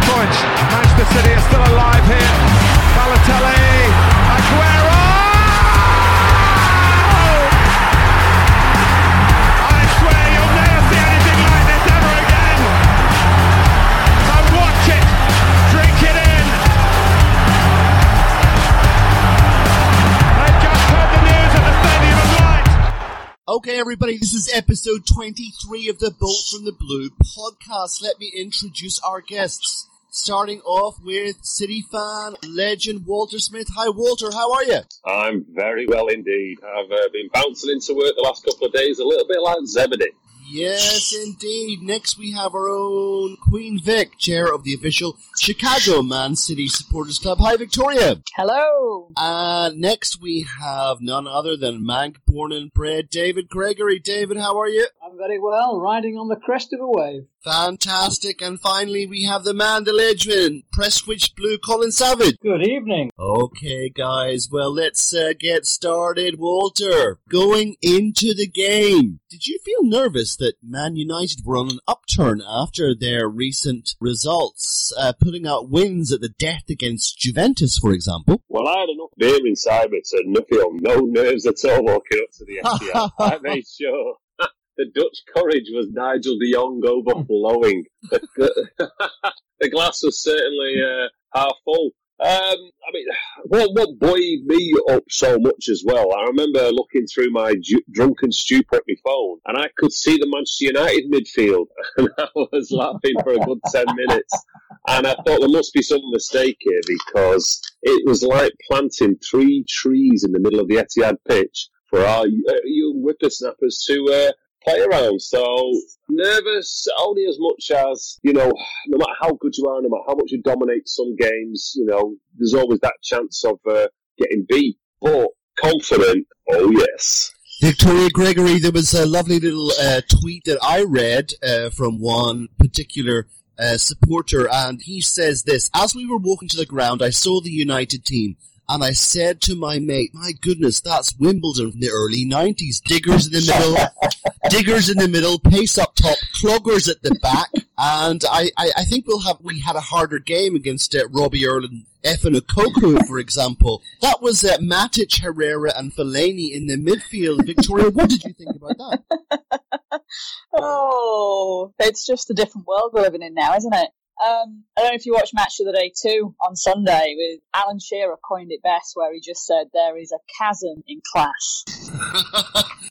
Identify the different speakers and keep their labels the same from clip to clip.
Speaker 1: three points. Manchester City are still alive here. Balotelli, Aguero. I swear you'll never see anything like this ever again. Watch it, drink it in. Just heard the news at the Stadium of Light.
Speaker 2: Okay, everybody, this is episode 23 of the Bolt from the Blue podcast. Let me introduce our guests. Starting off with City fan legend Walter Smith. Hi, Walter. How are you?
Speaker 3: I'm very well indeed. I've uh, been bouncing into work the last couple of days, a little bit like Zebedee.
Speaker 2: Yes, indeed. Next, we have our own Queen Vic, chair of the official Chicago Man City Supporters Club. Hi, Victoria.
Speaker 4: Hello.
Speaker 2: Uh, next, we have none other than Mank born and bred David Gregory. David, how are you?
Speaker 5: I'm very well, riding on the crest of a wave.
Speaker 2: Fantastic. And finally, we have the man, the legend, Prestwich Blue Colin Savage.
Speaker 5: Good evening.
Speaker 2: Okay, guys. Well, let's uh, get started. Walter, going into the game, did you feel nervous that Man United were on an upturn after their recent results, uh, putting out wins at the death against Juventus, for example?
Speaker 3: Well, I had enough beer inside me to n- feel no nerves at all walking up to the Etihad. I made sure the Dutch courage was Nigel de Jong overflowing. the glass was certainly uh, half full. Um, I mean, what, what buoyed me up so much as well, I remember looking through my ju- drunken stupor at my phone and I could see the Manchester United midfield and I was laughing for a good 10 minutes. And I thought there must be some mistake here because it was like planting three trees in the middle of the Etihad pitch for our uh, young whippersnappers to uh, play around. So nervous, only as much as you know. No matter how good you are, no matter how much you dominate some games, you know, there's always that chance of uh, getting beat. But confident, oh yes.
Speaker 2: Victoria Gregory, there was a lovely little uh, tweet that I read uh, from one particular uh, supporter, and he says this As we were walking to the ground, I saw the United team, and I said to my mate, My goodness, that's Wimbledon from the early 90s. Diggers in the middle, diggers in the middle, pace up top, cloggers at the back, and I, I, I think we'll have we had a harder game against uh, Robbie Earle and Efan Ekoku, for example. That was uh, Matic, Herrera, and Fellaini in the midfield. Victoria, what did you think about that?
Speaker 4: Oh, it's just a different world we're living in now, isn't it? Um, I don't know if you watched Match of the Day 2 on Sunday with Alan Shearer coined it best where he just said there is a chasm in class.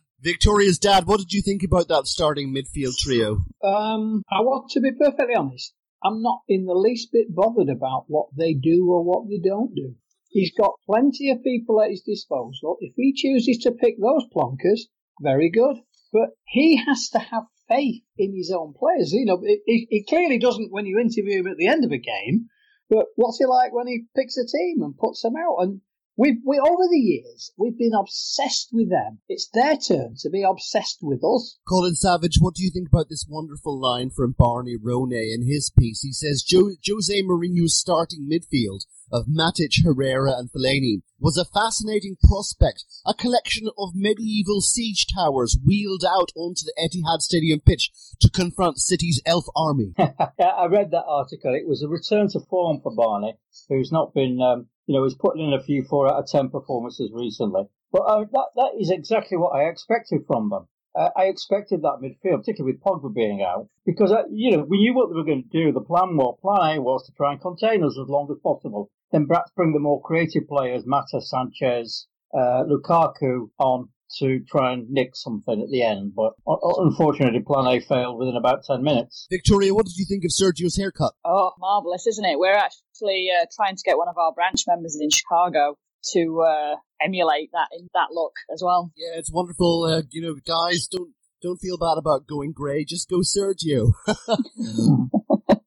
Speaker 2: Victoria's dad, what did you think about that starting midfield trio?
Speaker 5: Um, I want to be perfectly honest. I'm not in the least bit bothered about what they do or what they don't do. He's got plenty of people at his disposal. If he chooses to pick those plonkers, very good. But he has to have faith in his own players. You know, it clearly doesn't when you interview him at the end of a game. But what's he like when he picks a team and puts them out? And we've we over the years we've been obsessed with them. It's their turn to be obsessed with us.
Speaker 2: Colin Savage, what do you think about this wonderful line from Barney Ronay in his piece? He says jo- Jose Mourinho's starting midfield of Matic, Herrera, and Fellaini was a fascinating prospect, a collection of medieval siege towers wheeled out onto the Etihad Stadium pitch to confront City's elf army.
Speaker 5: I read that article. It was a return to form for Barney, who's not been, um, you know, he's putting in a few four out of ten performances recently. But uh, that that is exactly what I expected from them. Uh, I expected that midfield, particularly with Pogba being out, because uh, you know we knew what they were going to do. The plan was plan A was to try and contain us as long as possible. Then perhaps bring the more creative players, Mata, Sanchez, uh, Lukaku, on to try and nick something at the end. But uh, unfortunately, plan A failed within about ten minutes.
Speaker 2: Victoria, what did you think of Sergio's haircut?
Speaker 4: Oh, marvellous, isn't it? We're actually uh, trying to get one of our branch members in Chicago to uh, emulate that in that look as well.
Speaker 2: Yeah, it's wonderful. Uh, you know, guys, don't don't feel bad about going grey. Just go Sergio.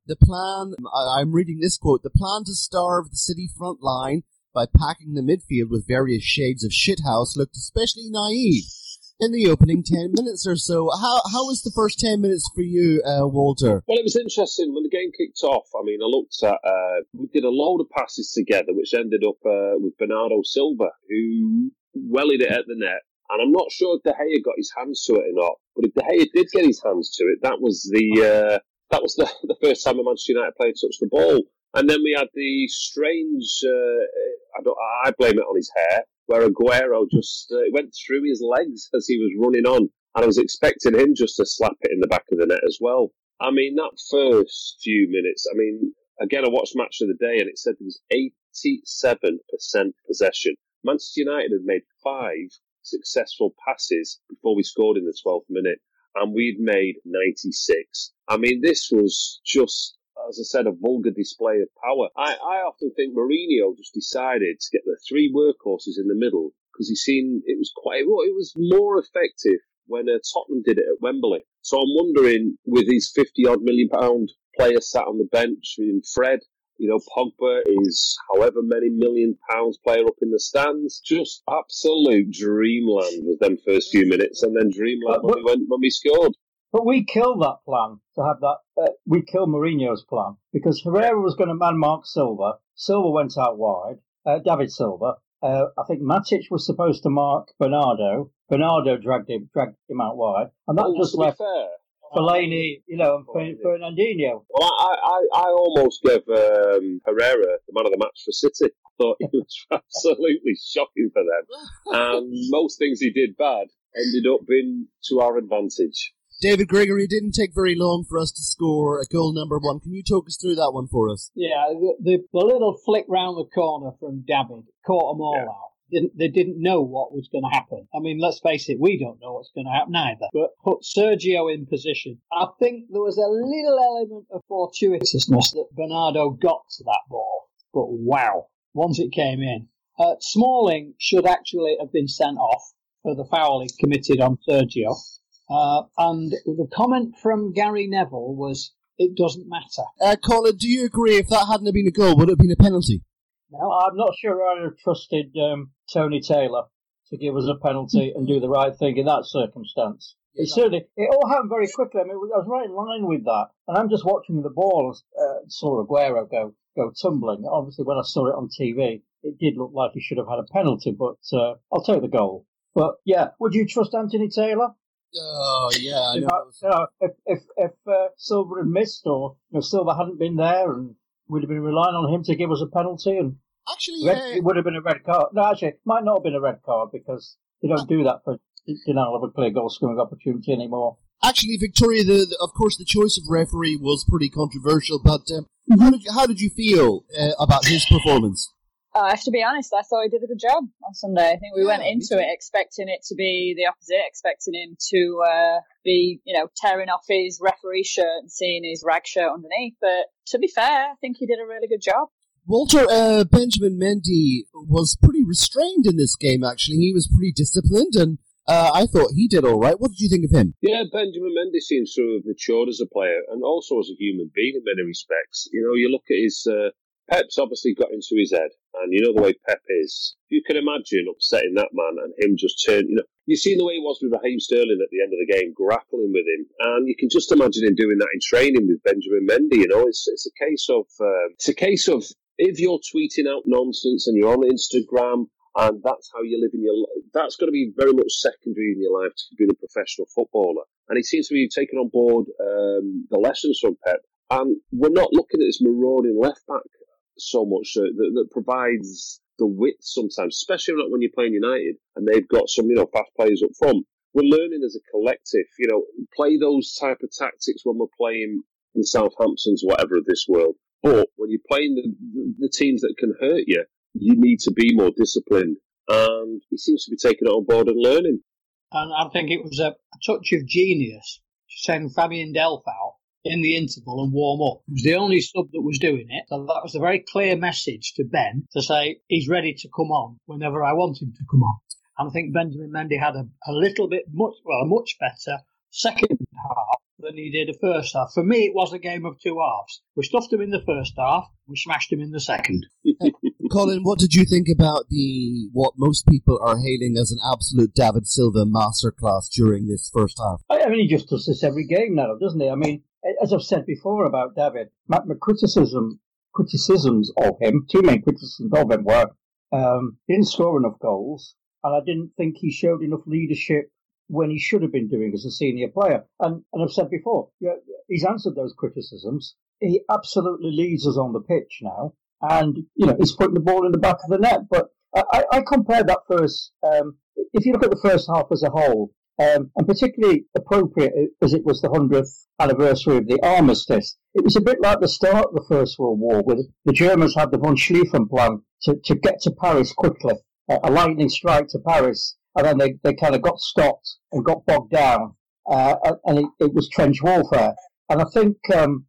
Speaker 2: the plan, I, I'm reading this quote, the plan to starve the city front line by packing the midfield with various shades of shithouse looked especially naive in the opening 10 minutes or so. How, how was the first 10 minutes for you, uh, Walter?
Speaker 3: Well, it was interesting when the game kicked off. I mean, I looked at, uh, we did a load of passes together, which ended up uh, with Bernardo Silva, who wellied it at the net. And I'm not sure if De Gea got his hands to it or not, but if De Gea did get his hands to it, that was the uh, that was the, the first time a Manchester United player touched the ball. And then we had the strange, uh, I, don't, I blame it on his hair, where Aguero just uh, went through his legs as he was running on. And I was expecting him just to slap it in the back of the net as well. I mean, that first few minutes, I mean, again, I watched Match of the Day and it said there was 87% possession. Manchester United had made five successful passes before we scored in the 12th minute, and we'd made 96. I mean, this was just, as I said, a vulgar display of power. I, I often think Mourinho just decided to get the three workhorses in the middle because he seen it was quite, well, it was more effective when uh, Tottenham did it at Wembley. So I'm wondering, with his 50 odd million pound player sat on the bench in Fred, you know, Pogba is however many million pounds player up in the stands. Just absolute dreamland was them first few minutes, and then dreamland when we went when we scored.
Speaker 5: But we killed that plan to have that. Uh, we killed Mourinho's plan because Herrera was going to man mark Silva. Silva went out wide. Uh, David Silva. Uh, I think Matic was supposed to mark Bernardo. Bernardo dragged him dragged him out wide, and that
Speaker 3: Well,
Speaker 5: just
Speaker 3: to be
Speaker 5: left
Speaker 3: fair,
Speaker 5: Fellaini, you know, and Fer- Fernandinho.
Speaker 3: Well, I, I, I almost gave um, Herrera the man of the match for City. Thought it was absolutely shocking for them. And most things he did bad ended up being to our advantage.
Speaker 2: David Gregory, it didn't take very long for us to score a goal number one. Can you talk us through that one for us?
Speaker 6: Yeah, the, the, the little flick round the corner from David caught them all
Speaker 3: Yeah.
Speaker 6: out. Didn't, they didn't know what was going to happen. I mean, let's face it, we don't know what's going to happen either. But put Sergio in position. I think there was a little element of fortuitousness that Bernardo got to that ball. But wow, once it came in. Uh, Smalling should actually have been sent off for the foul he committed on Sergio. Uh, and the comment from Gary Neville was, it doesn't matter.
Speaker 2: Uh, Colin, do you agree if that hadn't been a goal, would it have been a penalty?
Speaker 5: Now, I'm not sure I'd have trusted um, Tony Taylor to give us a penalty and do the right thing in that circumstance. It certainly, it all happened very quickly. I mean, I was right in line with that, and I'm just watching the ball and uh, saw Aguero go go tumbling. Obviously, when I saw it on TV, it did look like he should have had a penalty, but uh, I'll take the goal. But yeah, would you trust Anthony Taylor?
Speaker 2: Oh, yeah, I
Speaker 5: If,
Speaker 2: know.
Speaker 5: I- you know, if if, if uh, Silva had missed or you know, Silva hadn't been there, and we'd have been relying on him to give us a penalty, and
Speaker 2: Actually,
Speaker 5: Red,
Speaker 2: yeah.
Speaker 5: it would have been a red card. No, actually, it might not have been a red card because you don't do that for denial of a clear goal scoring opportunity anymore.
Speaker 2: Actually, Victoria, the, the, of course, the choice of referee was pretty controversial, but um, how, did you, how did you feel uh, about his performance?
Speaker 4: Uh, I have to be honest, I thought he did a good job on Sunday. I think we
Speaker 2: Yeah,
Speaker 4: went into
Speaker 2: too.
Speaker 4: it expecting it to be the opposite, expecting him to uh, be, you know, tearing off his referee shirt and seeing his rag shirt underneath. But to be fair, I think he did a really good job.
Speaker 2: Walter uh, Benjamin Mendy was pretty restrained in this game. Actually, he was pretty disciplined, and uh, I thought he did all right. What did you think of him?
Speaker 3: Yeah, Benjamin Mendy seems to have matured as a player and also as a human being in many respects. You know, you look at his. Uh, Pep's obviously got into his head, and you know the way Pep is. You can imagine upsetting that man and him just turn. You know, you've seen the way he was with Raheem Sterling at the end of the game, grappling with him, and you can just imagine him doing that in training with Benjamin Mendy. You know, it's it's a case of um, it's a case of if you're tweeting out nonsense and you're on Instagram and that's how you live in your life. That's going to be very much secondary in your life to being a professional footballer. And he seems to be taking on board um, the lessons from Pep. And we're not looking at this marauding left back so much uh, that, that provides the width sometimes, especially when you're playing United and they've got some, you know, fast players up front. We're learning as a collective, you know, play those type of tactics when we're playing in Southampton's whatever of this world. But when you're playing the, the, the teams that can hurt you, you need to be more disciplined. And he seems to be taking it on board and learning.
Speaker 6: And I think it was a, a touch of genius to send Fabian Delph out in the interval and warm up. He was the only sub that was doing it. So that was a very clear message to Ben to say he's ready to come on whenever I want him to come on. And I think Benjamin Mendy had a, a little bit much, well, a much better second half than he did the first half. For me, it was a game of two halves. We stuffed him in the first half, we smashed him in the second.
Speaker 2: Colin, what did you think about the what most people are hailing as an absolute David Silva masterclass during this first half?
Speaker 5: I I mean, he just does this every game now, doesn't he? I mean, as I've said before about David, my, my criticism, criticisms of him, two main criticisms of him were um, he didn't score enough goals, and I didn't think he showed enough leadership when he should have been doing as a senior player. And, and I've said before, yeah, he's answered those criticisms. He absolutely leads us on the pitch now. And, you know, he's putting the ball in the back of the net. But I, I compared that first, um, if you look at the first half as a whole, um, and particularly appropriate as it was the 100th anniversary of the armistice, it was a bit like the start of the First World War, where the Germans had the von Schlieffen plan to, to get to Paris quickly, uh, a lightning strike to Paris, and then they, they kind of got stopped and got bogged down, uh, and it, it, was trench warfare. And I think um,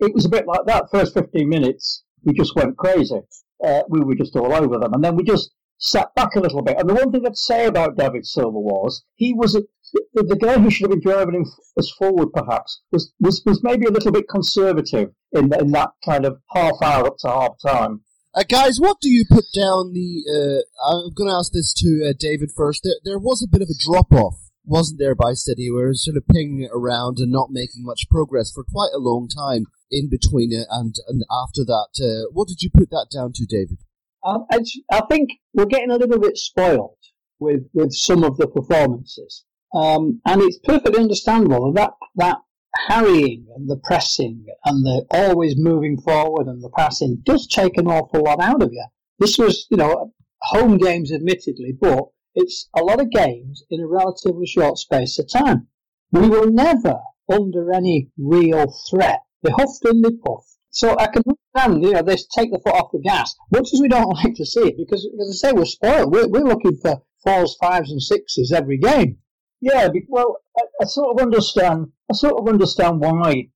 Speaker 5: it was a bit like that. First 15 minutes, we just went crazy. Uh, we were just all over them, and then we just sat back a little bit. And the one thing I'd say about David Silva was he was a, the, the, guy who should have been driving him us forward, perhaps, was, was, was maybe a little bit conservative in, in that kind of half hour up to half time.
Speaker 2: Uh, guys, what do you put down the? Uh, I'm going to ask this to uh, David first. There, there was a bit of a drop off, wasn't there, by City, where it was sort of pinging around and not making much progress for quite a long time in between it and and after that. Uh, what did you put that down to, David?
Speaker 6: I think we're getting a little bit spoiled with with some of the performances, um, and it's perfectly understandable that that harrying and the pressing and the always moving forward and the passing does take an awful lot out of you. This was, you know, home games admittedly, but it's a lot of games in a relatively short space of time. We were never under any real threat. They huffed and they puffed. So I can understand, you know, they take the foot off the gas, much as we don't like to see it, because as I say, we're spoiled. We're, we're looking for fours, fives, and sixes every game.
Speaker 5: Yeah, well, I, I, sort of understand. I sort of understand why.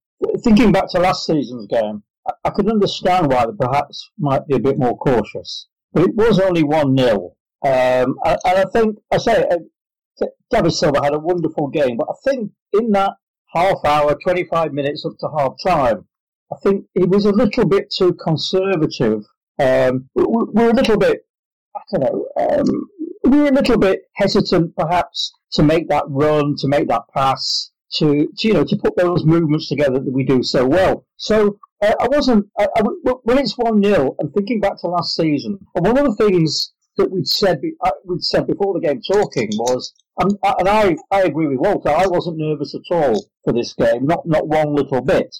Speaker 5: Thinking back to last season's game, I, I could understand why they perhaps might be a bit more cautious. But it was only one 0 um, and, I think I say uh, David Silva had a wonderful game, but I think in that half hour, twenty five minutes up to half time, I think he was a little bit too conservative. Um, we, we're a little bit, I don't know, um, we were a little bit hesitant perhaps to make that run, to make that pass, to, to you know, to put those movements together that we do so well. So uh, I wasn't, I, I, when it's 1 0, and thinking back to last season, and one of the things that we'd said, uh, we'd said before the game talking was, and I, I agree with Walter, I wasn't nervous at all for this game, not, not one little bit.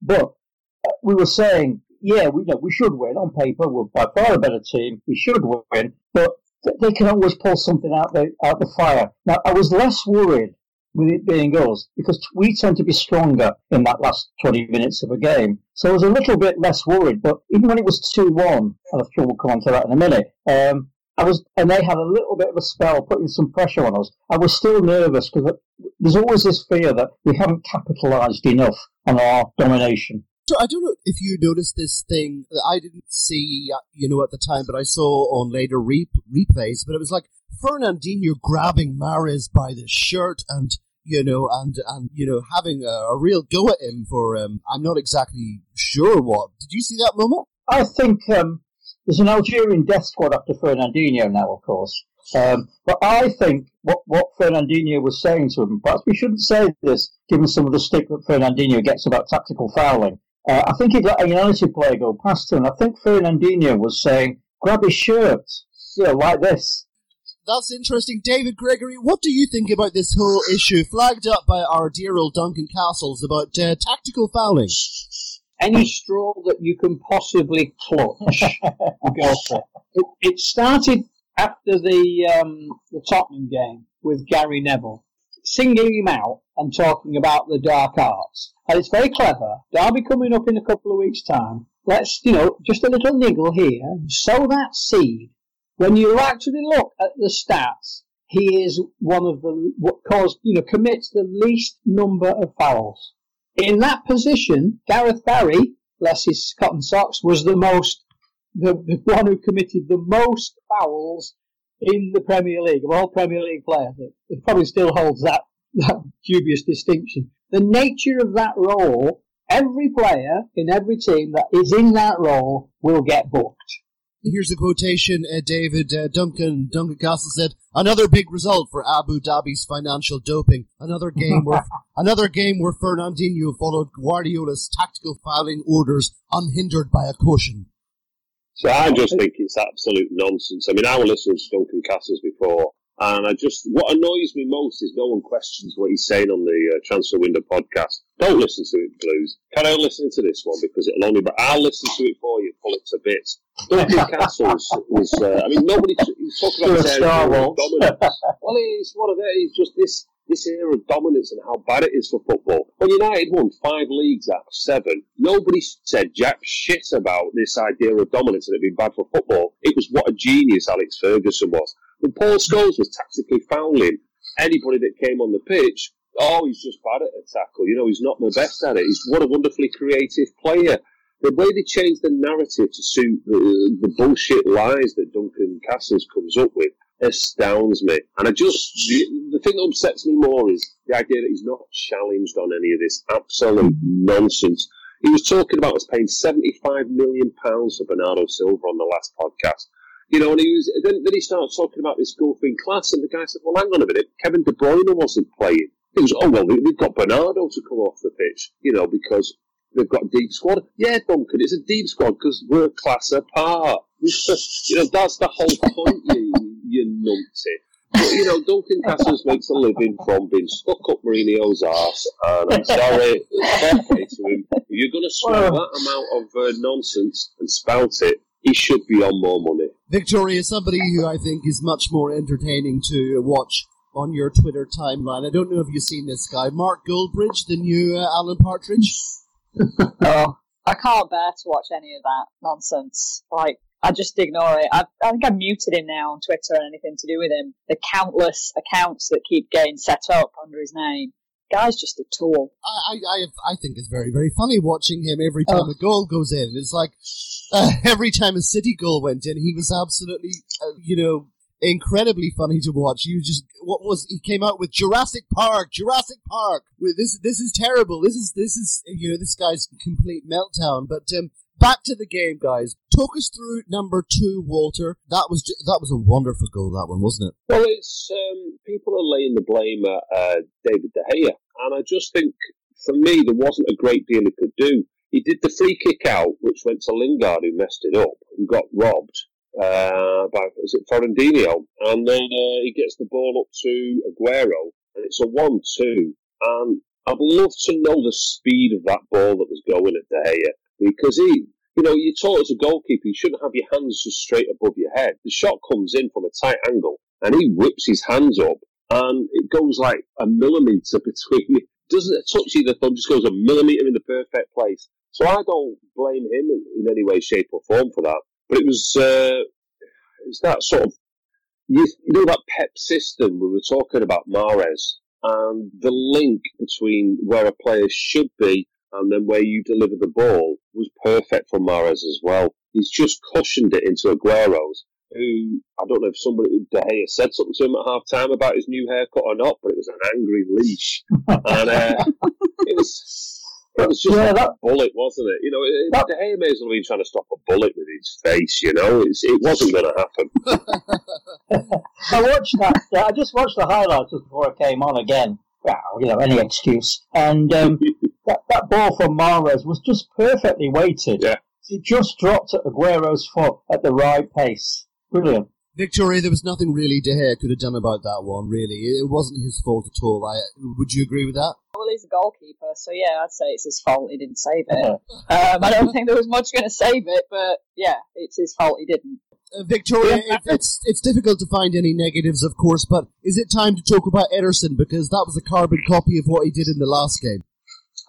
Speaker 5: But we were saying, yeah, we know we should win on paper. We're by far a better team. We should win, but they can always pull something out the out the fire. Now, I was less worried with it being us because we tend to be stronger in that last 20 minutes of a game. So I was a little bit less worried. But even when it was 2 1, and I'm sure we'll come on to that in a minute, um, I was, and they had a little bit of a spell putting some pressure on us. I was still nervous because there's always this fear that we haven't capitalised enough on our domination.
Speaker 2: So I don't know if you noticed this thing that I didn't see, uh, you know, at the time, but I saw on later re- replays. But it was like Fernandinho grabbing Mahrez by the shirt and you know, and and you know, having a, a real go at him for um, I'm not exactly sure what. Did you see that moment?
Speaker 5: I think um, there's an Algerian death squad after Fernandinho now, of course. Um, but I think what, what Fernandinho was saying to him, perhaps we shouldn't say this, given some of the stick that Fernandinho gets about tactical fouling. Uh, I think he let a United player go past him. I think Fernandinho was saying, grab his shirt, you know, like this.
Speaker 2: That's interesting. David Gregory, what do you think about this whole issue flagged up by our dear old Duncan Castles about uh, tactical fouling?
Speaker 6: Any straw that you can possibly clutch, go for. It, it started after the um, the Tottenham game with Gary Neville singling him out and talking about the dark arts. And it's very clever. Derby coming up in a couple of weeks' time. Let's, you know, just a little niggle here. Sow that seed. When you actually look at the stats, he is one of the, what caused, you know, commits the least number of fouls. In that position, Gareth Barry, bless his cotton socks, was the most, the, the one who committed the most fouls in the Premier League, of all Premier League players. It probably still holds that, that dubious distinction. The nature of that role, every player in every team that is in that role will get booked.
Speaker 2: Here's a quotation, uh, David uh, Duncan. Duncan Castle said, "Another big result for Abu Dhabi's financial doping. Another game where another game where Fernandinho followed Guardiola's tactical fouling orders unhindered by a caution."
Speaker 3: So I just think it's absolute nonsense. I mean, I was listening to Duncan Castles before, And I just, what annoys me most is no one questions what he's saying on the uh, Transfer Window podcast. Don't listen to it, Blues. Can I listen to this one because it'll only, but I'll listen to it for you, pull it to bits. Duncan Castles was, uh, I mean, nobody, he's talking about
Speaker 5: Star
Speaker 3: of
Speaker 5: Wars.
Speaker 3: dominance. well, it's one of it, it's just this, this era of dominance and how bad it is for football. When United won five leagues out of seven, nobody said jack shit about this idea of dominance and it being bad for football. It was what a genius Alex Ferguson was. When Paul Scholes was tactically fouling anybody that came on the pitch, oh, he's just bad at a tackle. You know, he's not the best at it. He's what a wonderfully creative player. The way they changed the narrative to suit the, the bullshit lies that Duncan Castles comes up with astounds me. And I just, the, the thing that upsets me more is the idea that he's not challenged on any of this absolute nonsense. He was talking about us paying £75 million for Bernardo Silva on the last podcast. You know, and he was, then, then he started talking about this golfing class, and the guy said, well, hang on a minute, Kevin De Bruyne wasn't playing. He was, oh, well, we- we've got Bernardo to come off the pitch, you know, because they've got a deep squad. Yeah, Duncan, it's a deep squad because we're a class apart. you know, that's the whole point, you, you numpty. But, you know, Duncan Castles makes a living from being stuck up Mourinho's arse, and I'm sorry, fair play to him. If you're going to swallow that amount of uh, nonsense and spout it, he should be on more money.
Speaker 2: Victoria, somebody who I think is much more entertaining to watch on your Twitter timeline. I don't know if you've seen this guy, Mark Goldbridge, the new uh, Alan Partridge.
Speaker 4: Oh, I can't bear to watch any of that nonsense. Like, I just ignore it. I, I think I muted him now on Twitter and anything to do with him. The countless accounts that keep getting set up under his name. Guy's just a tool.
Speaker 2: I, I, I, I think it's very, very funny watching him every time
Speaker 4: Oh.
Speaker 2: a goal goes in. It's like uh, every time a City goal went in, he was absolutely, uh, you know, incredibly funny to watch. You just, what was, he came out with Jurassic Park, Jurassic Park. This, this is terrible. This is, this is, you know, this guy's complete meltdown. But, um, back to the game, guys. Talk us through number two, Walter. That was, that was a wonderful goal, that one, wasn't it?
Speaker 3: Well, it's um, people are laying the blame at uh, David De Gea, and I just think for me there wasn't a great deal he could do. He did the free kick out, which went to Lingard, who messed it up and got robbed uh, by is it Florentino, and then uh, he gets the ball up to Aguero, and it's a one-two. And I'd love to know the speed of that ball that was going at De Gea because he. You know, you're taught as a goalkeeper, you shouldn't have your hands just straight above your head. The shot comes in from a tight angle, and he whips his hands up, and it goes like a millimetre between. Doesn't touch the thumb just goes a millimetre in the perfect place. So I don't blame him in, in any way, shape, or form for that. But it was uh, it was that sort of you, you know that Pep system we were talking about Mahrez and the link between where a player should be and then where you deliver the ball was perfect for Mahrez as well. He's just cushioned it into Aguero's, who I don't know if somebody De Gea said something to him at half time about his new haircut or not, but it was an angry leash, and uh, it was. It was just
Speaker 5: Yeah,
Speaker 3: like
Speaker 5: that-
Speaker 3: a bullet, wasn't it? You know, it,
Speaker 5: That-
Speaker 3: De Gea may as well have been trying to stop a bullet with his face. You know, it's, it wasn't going to happen.
Speaker 5: I watched that. uh, I just watched the highlights before I came on again. Well, you know, any excuse. And um, that, that ball from Mahrez was just perfectly weighted.
Speaker 3: Yeah.
Speaker 5: It just dropped at Aguero's foot at the right pace. Brilliant.
Speaker 2: Victoria, there was nothing really De Gea could have done about that one, really. It wasn't his fault at all. I, would you agree with that?
Speaker 4: Well, he's a goalkeeper, so yeah, I'd say it's his fault he didn't save it. Um, I don't think there was much going to save it, but yeah, it's his fault he didn't.
Speaker 2: Uh, Victoria, it, it's it's difficult to find any negatives, of course, but is it time to talk about Ederson because that was a carbon copy of what he did in the last game?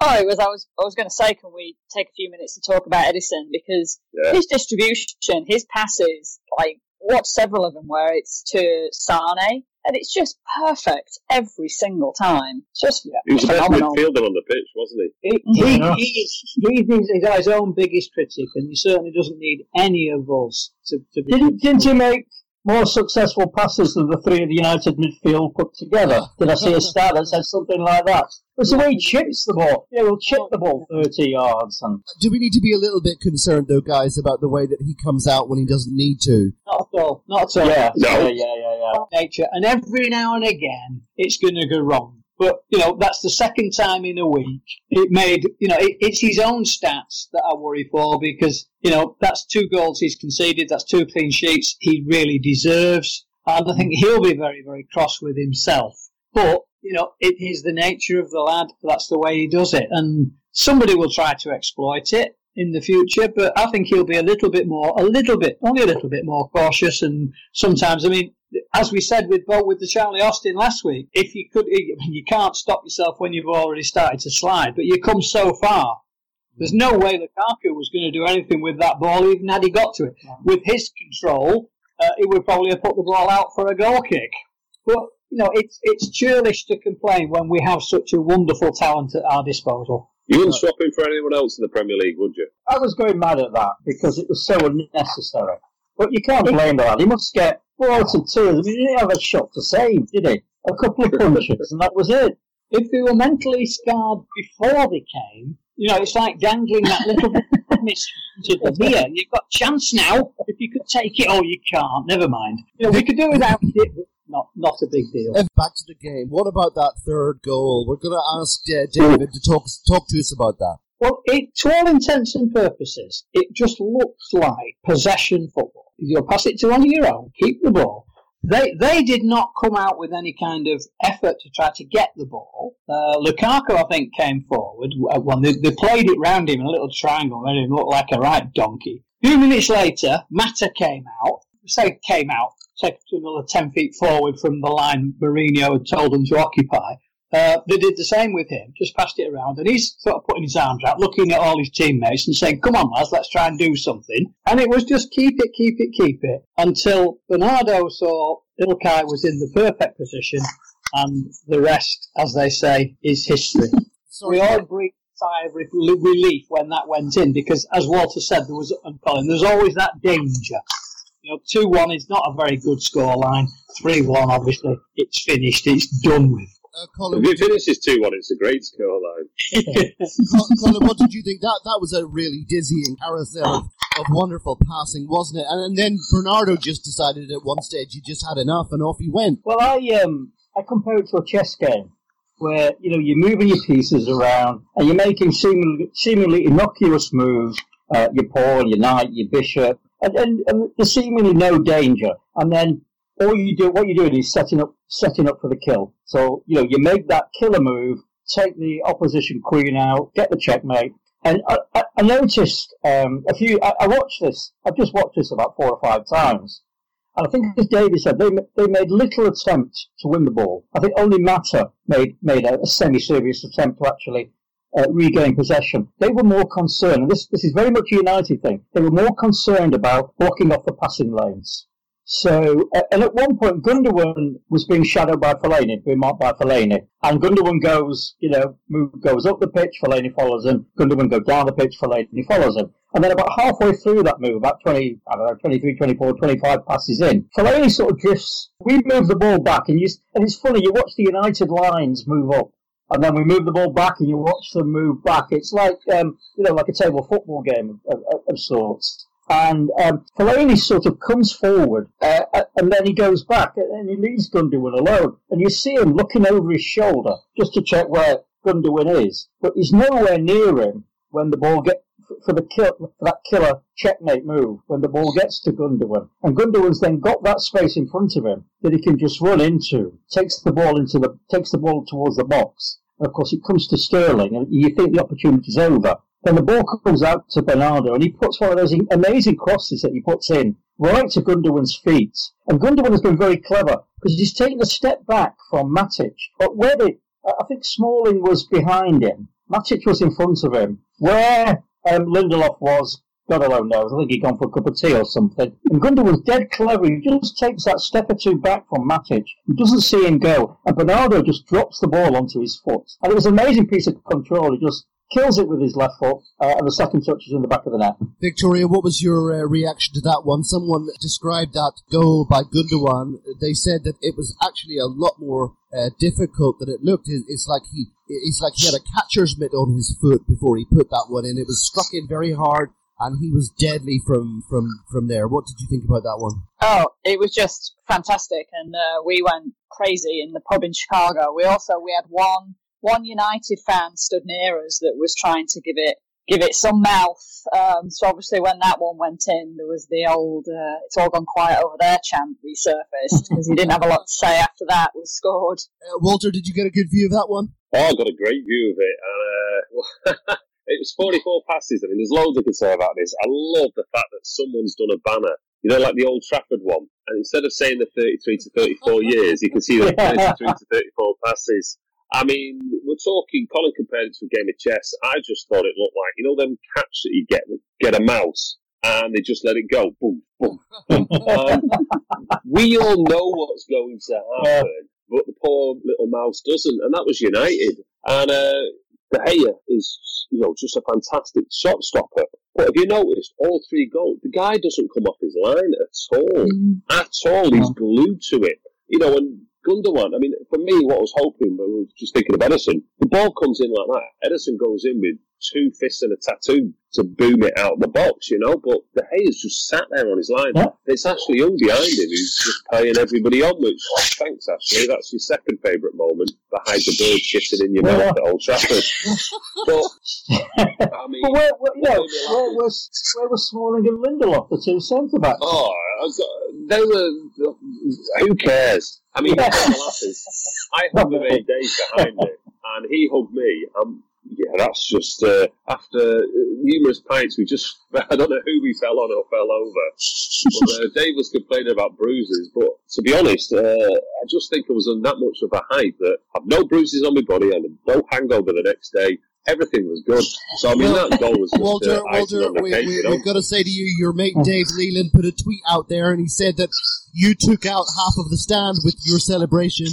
Speaker 4: Oh, it was. I was. I was going to say, can we take a few minutes to talk about Ederson because
Speaker 3: Yeah.
Speaker 4: his distribution, his passes, like watch several of them where it's to Sane, and it's just perfect every single time. It's just
Speaker 3: He was the best
Speaker 4: phenomenal.
Speaker 3: midfielder on the pitch, wasn't he?
Speaker 6: He, he,
Speaker 5: Yeah.
Speaker 6: he, he thinks he's his own biggest critic, and he certainly doesn't need any of us to, to be.
Speaker 5: Didn't, didn't he make more successful passes than the three of the United midfield put together? Did I see a stat that said something like that? It's the way he chips the ball. Yeah, he'll chip the ball 30 yards. and
Speaker 2: Do we need to be a little bit concerned, though, guys, about the way that he comes out when he doesn't need to?
Speaker 6: Not at all. Not at all.
Speaker 5: Yeah,
Speaker 3: No.
Speaker 5: yeah, yeah, yeah, yeah.
Speaker 6: nature, and every now and again it's going to go wrong. But you know that's the second time in a week it made. You know it, it's his own stats that I worry for because you know that's two goals he's conceded, that's two clean sheets he really deserves. and I think he'll be very, very cross with himself. But you know, it is the nature of the lad. That's the way he does it, and somebody will try to exploit it in the future. But I think he'll be a little bit more, a little bit, only a little bit more cautious. And sometimes, I mean, as we said with with the Charlie Austin last week, if you could, you can't stop yourself when you've already started to slide, but you come so far. There's no way Lukaku was going to do anything with that ball, even had he got to it. With his control, uh, he would probably have put the ball out for a goal kick. But you know, it's it's churlish to complain when we have such a wonderful talent at our disposal.
Speaker 3: You wouldn't swap him for anyone else in the Premier League, would you?
Speaker 5: I was going mad at that because it was so unnecessary. But you can't blame the lad. He must get four to two. I mean, he didn't have a shot to save, did he? A couple of punches, and that was it.
Speaker 6: If they were mentally scarred before they came, you know, it's like dangling that little bit to the beer. You've got chance now. If you could take it, oh, you can't. Never mind. You know, we could do without it. Not, not a big deal.
Speaker 2: And back to the game. What about that third goal? We're going to ask uh, David to talk talk to us about that.
Speaker 6: Well, it, to all intents and purposes, it just looks like possession football. You'll pass it to one of your own, keep the ball. They they did not come out with any kind of effort to try to get the ball. Uh, Lukaku, I think, came forward. When they, they played it round him in a little triangle, made him look like a right donkey. A few minutes later, Mata came out. Say came out, take to another 10 feet forward from the line Mourinho had told them to occupy. Uh, they did the same with him, just passed it around, and he's sort of putting his arms out, looking at all his teammates and saying, Come on, lads, let's try and do something. And it was just keep it, keep it, keep it, until Bernardo saw Ilkay was in the perfect position, and the rest, as they say, is history.
Speaker 2: Sorry,
Speaker 6: we all breathed sigh of relief when that went in, because as Walter said, there was, and Colin, there's always that danger. You know, 2 1 is not a very good scoreline. 3 1, obviously, it's finished, it's done with.
Speaker 2: Uh, Colin,
Speaker 3: If it finishes 2 1, it's a great scoreline.
Speaker 2: Col- Colin, what did you think? That that was a really dizzying carousel of, of wonderful passing, wasn't it? And, and then Bernardo just decided at one stage he just had enough, and off he went.
Speaker 5: Well, I um I compare it to a chess game where you know you're moving your pieces around and you're making seemingly, seemingly innocuous moves. Uh, your pawn, your knight, your bishop, and, and, and there's seemingly no danger. And then all you do, what you're doing is setting up setting up for the kill. So you know you make that killer move, take the opposition queen out, get the checkmate. And I, I, noticed um, a few. I, I watched this. I've just watched this about four or five times. And I think, as David said, they, they made little attempt to win the ball. I think only Mata made, made a, a semi-serious attempt to actually uh, regain possession. They were more concerned, and this, this is very much a United thing, they were more concerned about blocking off the passing lanes. So, and at one point, Gundogan was being shadowed by Fellaini, being marked by Fellaini. And Gundogan goes, you know, move, goes up the pitch, Fellaini follows him. Gundogan goes down the pitch, Fellaini follows him. And then about halfway through that move, about 20, I don't know, 23, 24, 25 passes in, Fellaini sort of drifts. We move the ball back, and you, and it's funny, you watch the United lines move up. And then we move the ball back, and you watch them move back. It's like, um, you know, like a table football game of, of, of sorts and um, Fellaini sort of comes forward, uh, uh, and then he goes back, and he leaves Gundogan alone. And you see him looking over his shoulder just to check where Gundogan is, but he's nowhere near him when the ball get for the kill for that killer checkmate move when the ball gets to Gundogan, and Gundogan's then got that space in front of him that he can just run into, takes the ball into the takes the ball towards the box. And of course, it comes to Sterling, and you think the opportunity's over. Then the ball comes out to Bernardo, and he puts one of those amazing crosses that he puts in right to Gundogan's feet. And Gundogan has been very clever because he's taken a step back from Matic. But where they, I think Smalling was behind him, Matic was in front of him. Where um, Lindelof was, God alone knows. I think he'd gone for a cup of tea or something. And Gundogan's dead clever. He just takes that step or two back from Matic. He doesn't see him go. And Bernardo just drops the ball onto his foot. And it was an amazing piece of control. He just kills it with his left foot, uh, and the second touch is in the back of the net.
Speaker 2: Victoria, what was your uh, reaction to that one? Someone described that goal by Gundogan. They said that it was actually a lot more uh, difficult than it looked. It's like he, it's like he had a catcher's mitt on his foot before he put that one in. It was struck in very hard, and he was deadly from from from there. What did you think about that one?
Speaker 4: Oh, it was just fantastic, and uh, we went crazy in the pub in Chicago. We also we had one one United fan stood near us that was trying to give it give it some mouth. Um, so obviously, when that one went in, there was the old uh, "It's all gone quiet over there" chant resurfaced because he didn't have a lot to say after that was scored.
Speaker 2: Uh, Walter, did you get a good view of that one?
Speaker 3: Oh, I got a great view of it. And, uh, it was 44 passes. I mean, there's loads I could say about this. I love the fact that someone's done a banner, you know, like the Old Trafford one. And instead of saying the 33 to 34 years, you can see the 33 to 34 passes. I mean, we're talking, Colin compared it to a game of chess. I just thought it looked like, you know, them cats that you get, get a mouse and they just let it go. Boom, boom, boom. Um, we all know what's going to happen, but the poor little mouse doesn't. And that was United. And, uh, De Gea is, you know, just a fantastic shot stopper. But have you noticed all three goals? The guy doesn't come off his line at all. At all. He's glued to it. You know, and Gundogan, I mean, for me, what I was hoping, when I was just thinking of Ederson, the ball comes in like that. Ederson goes in with two fists and a tattoo to boom it out of the box, you know, but De Gea's just sat there on his line.
Speaker 5: Yeah.
Speaker 3: It's Ashley Young behind him who's just paying everybody on, which, oh, thanks, Ashley, that's your second favourite moment, behind the bird shitting in your mouth at Old Trafford. but, I mean,
Speaker 5: But where, where, you know,
Speaker 3: Maybe a lot.
Speaker 5: where was where was Smalling and Lindelof, the two centre backs?
Speaker 3: Oh, I was, they were. Who cares? I mean,
Speaker 5: Yeah.
Speaker 3: the laugh is, I hugged him eight days behind it, and he hugged me. Um, yeah, that's just uh, after numerous pints. We just I don't know who we fell on or fell over. But, uh, Dave was complaining about bruises, but to be honest, uh, I just think I was on that much of a hype that I've no bruises on my body and no hangover the next day. Everything was good. So I mean,
Speaker 2: Well,
Speaker 3: that goal was just
Speaker 2: Walter,
Speaker 3: uh,
Speaker 2: Walter,
Speaker 3: the
Speaker 2: we,
Speaker 3: cake,
Speaker 2: we,
Speaker 3: you know?
Speaker 2: we've got to say to you, your mate Dave Leland put a tweet out there, and he said that you took out half of the stand with your celebration.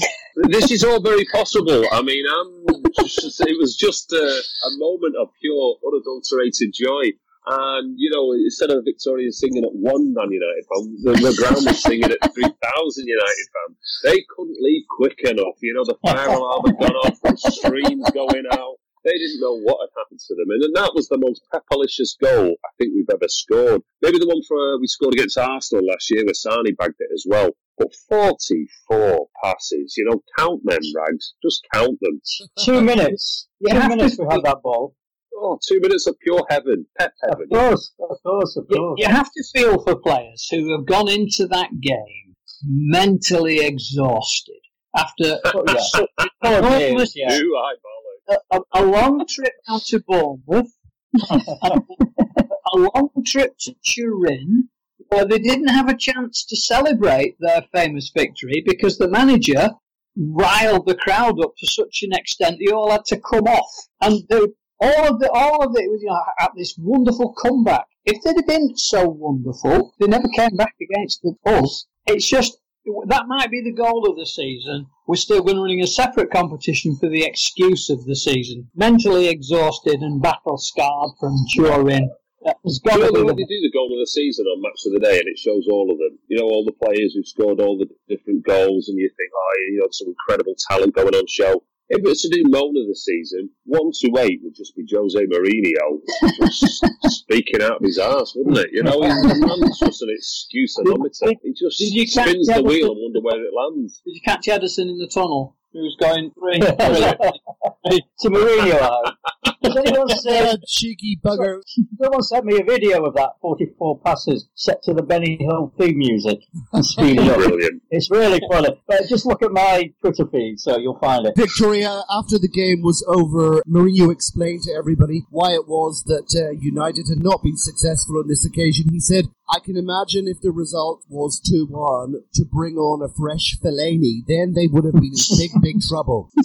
Speaker 3: this is all very possible. I mean, I'm just, it was just a, a moment of pure, unadulterated joy. And, you know, instead of Victoria singing at one Man United fan, the, the ground was singing at 3,000 United fans. They couldn't leave quick enough. You know, the fire alarm had gone off, the streams going out. They didn't know what had happened to them. And then that was the most pepperlicious goal I think we've ever scored. Maybe the one for uh, we scored against Arsenal last year where Sane bagged it as well. But 44 passes, you know, count them, Rags. Just count them.
Speaker 5: Two minutes.
Speaker 6: You
Speaker 5: two minutes we
Speaker 6: think-
Speaker 5: had that ball.
Speaker 3: Oh, two minutes of pure heaven. Pep heaven.
Speaker 5: Of course, of course, of
Speaker 6: You,
Speaker 5: course.
Speaker 6: you have to feel for players who have gone into that game mentally exhausted after
Speaker 5: Oh, yeah.
Speaker 6: such
Speaker 5: Four
Speaker 6: enormous
Speaker 5: years, yeah.
Speaker 6: A, a, long trip down to Bournemouth, a long trip to Turin, where they didn't have a chance to celebrate their famous victory because the manager riled the crowd up to such an extent they all had to come off. And all of the all of it was you know, at this wonderful comeback. If they'd have been so wonderful, they never came back against us. It's just that might be the goal of the season. We're still going to run a separate competition for the excuse of the season. Mentally exhausted and battle scarred from Turin. There's got
Speaker 3: You know,
Speaker 6: the
Speaker 3: they do the goal of the season on Match of the Day, and it shows all of them. You know, all the players who've scored all the different goals, and you think, oh, you know, some incredible talent going on show. If it's to do of the season, one to eight would just be Jose Mourinho just speaking out of his arse, wouldn't it? You know, he's, man's just an excuse anometer. He just
Speaker 6: Did you catch
Speaker 3: spins the wheel and wonder where it lands.
Speaker 6: Did you catch Ederson in the tunnel? He was going three.
Speaker 5: to Mourinho. I hope. Has anyone said,
Speaker 2: That cheeky bugger.
Speaker 5: someone sent me a video of that 44 passes set to the Benny Hill theme music and speeding up.
Speaker 3: Brilliant.
Speaker 5: It's really funny. But just look at my Twitter feed, so you'll find it.
Speaker 2: Victoria, after the game was over, Mourinho explained to everybody why it was that uh, United had not been successful on this occasion. He said, I can imagine if the result was 2 1 to bring on a fresh Fellaini, then they would have been in big, big trouble.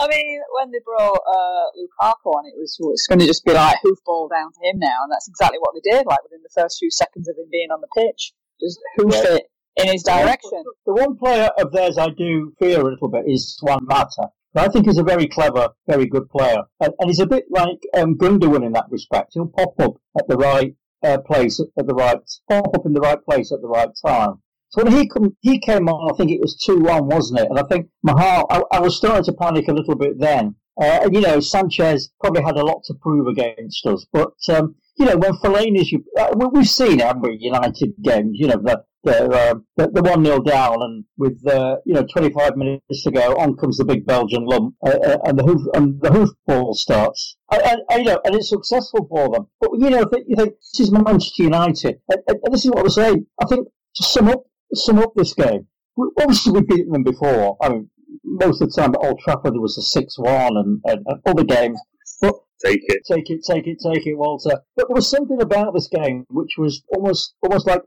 Speaker 4: I mean, when they brought uh, Lukaku on, it was it's going to just be like hoofball down to him now, and that's exactly what they did. Like within the first few seconds of him being on the pitch, just hoof
Speaker 5: Yeah.
Speaker 4: it in his direction.
Speaker 5: The one player of theirs I do fear a little bit is Juan Mata. I think he's a very clever, very good player. And, and he's a bit like um, Gundogan in that respect. He'll pop up at the right uh, place at the right, pop up in the right place at the right time. So when he come, he came on, I think it was 2-1, wasn't it? And I think Mahal, I, I was starting to panic a little bit then. Uh, you know, Sanchez probably had a lot to prove against us, but um, you know, when Fellaini's, uh, we've seen, we, United games, you know, the, the, uh, the, 1 0 down, and with, uh, you know, 25 minutes to go, on comes the big Belgian lump, uh, uh, and the hoof, and the hoof ball starts. And, you know, and it's successful for them. But, you know, you think, this is Manchester United. And, and this is what I'm saying. I think to sum up, sum up this game, we, obviously we've beaten them before. I mean, most of the time at Old Trafford it was a 6 1 and, and, and other games. But
Speaker 3: Take it.
Speaker 5: Take it, take it, take it, Walter. But there was something about this game which was almost almost like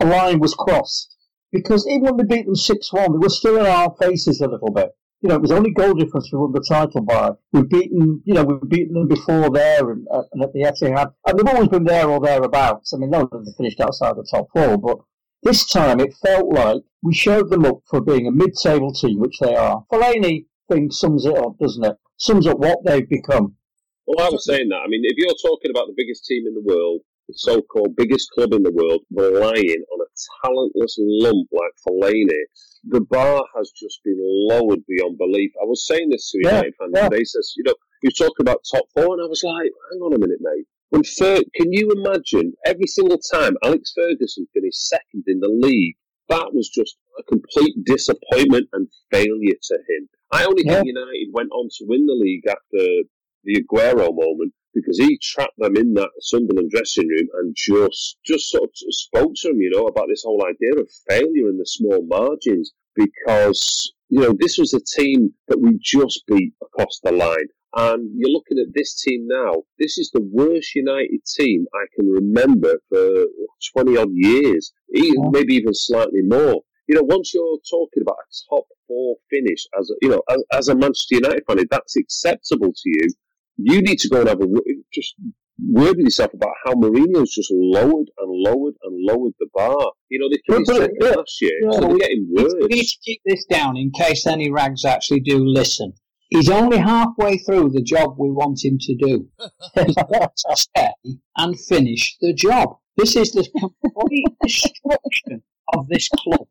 Speaker 5: a line was crossed. Because even when we beat them 6 1, they were still in our faces a little bit. You know, it was only goal difference we won the title by. We've beaten, you know, we've beaten them before there and, uh, and at the Etihad. And they've always been there or thereabouts. I mean, no, they finished outside the top four, but this time it felt like we showed them up for being a mid-table team, which they are. Fellaini thing sums it up, doesn't it? Sums up what they've become.
Speaker 3: Well, I was saying that. I mean, if you're talking about the biggest team in the world, the so-called biggest club in the world, relying on a talentless lump like Fellaini, the bar has just been lowered beyond belief. I was saying this to yeah, United fans yeah. today. Says, you know, you talk about top four, and I was like, hang on a minute, mate. When Fer- can you imagine every single time Alex Ferguson finished second in the league? That was just a complete disappointment and failure to him. I only yeah. think United went on to win the league after the Aguero moment because he trapped them in that Sunderland dressing room and just just sort of spoke to them, you know, about this whole idea of failure in the small margins because you know this was a team that we just beat across the line. And you're looking at this team now. This is the worst United team I can remember for 20 odd years, maybe even slightly more. You know, once you're talking about a top four finish as a, you know, as, as a Manchester United fan, if that's acceptable to you, you need to go and have a just word with yourself about how Mourinho's just lowered and lowered and lowered the bar. You know, they finished second yeah, last year, yeah, so they're getting worse.
Speaker 6: We need to keep this down in case any rags actually do listen. He's only halfway through the job we want him to do. He's got to stay and finish the job. This is the complete destruction of this club.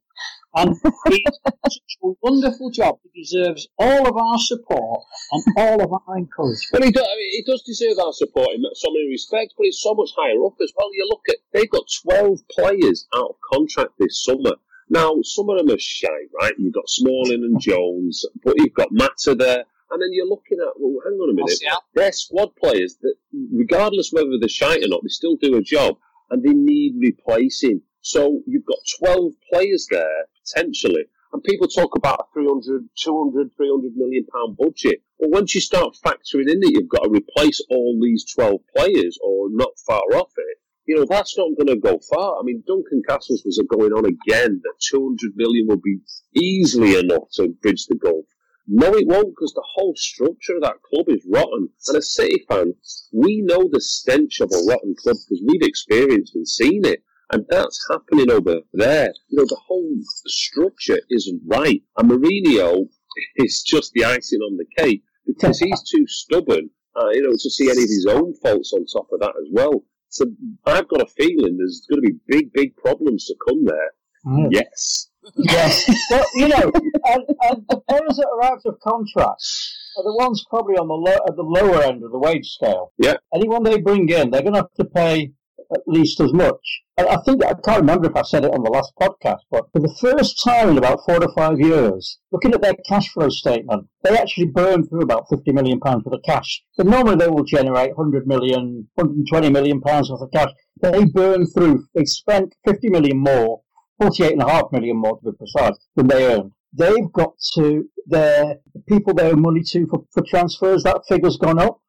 Speaker 6: And he's done such a wonderful job. He deserves all of our support and all of our encouragement.
Speaker 3: Well, he does, I mean, he does deserve our support in so many respects, but it's so much higher up as well. You look at, they've got 12 players out of contract this summer. Now, some of them are shy, right? You've got Smalling and Jones, but you've got Mata there. And then you're looking at, well, hang on a minute. They're squad players that, regardless whether they're shy or not, they still do a job and they need replacing. So you've got 12 players there, potentially. And people talk about a 300, 200, 300 million pound budget. But once you start factoring in that you've got to replace all these 12 players or not far off it, you know, that's not going to go far. I mean, Duncan Castles was going on again that 200 million will be easily enough to bridge the gulf. No, it won't because the whole structure of that club is rotten. And as City fans, we know the stench of a rotten club because we've experienced and seen it. And that's happening over there. You know, the whole structure isn't right. And Mourinho is just the icing on the cake because he's too stubborn, uh, you know, to see any of his own faults on top of that as well. So I've got a feeling there's going to be big, big problems to come there. Mm. Yes.
Speaker 5: Yes. well, you know, and, and the players that are out of contract are the ones probably on the low, at the lower end of the wage scale.
Speaker 3: Yeah.
Speaker 5: Anyone they bring in, they're going to have to pay at least as much. I think I can't remember if I said it on the last podcast, but for the first time in about four to five years, looking at their cash flow statement, they actually burned through about fifty million pounds worth of cash. But normally they will generate 100 million, 120 million pounds worth of cash. They burned through. They spent 50 million more, 48 and a half million more to be precise, than they earned. They've got to their people they owe money to for, for transfers. That figure's gone up.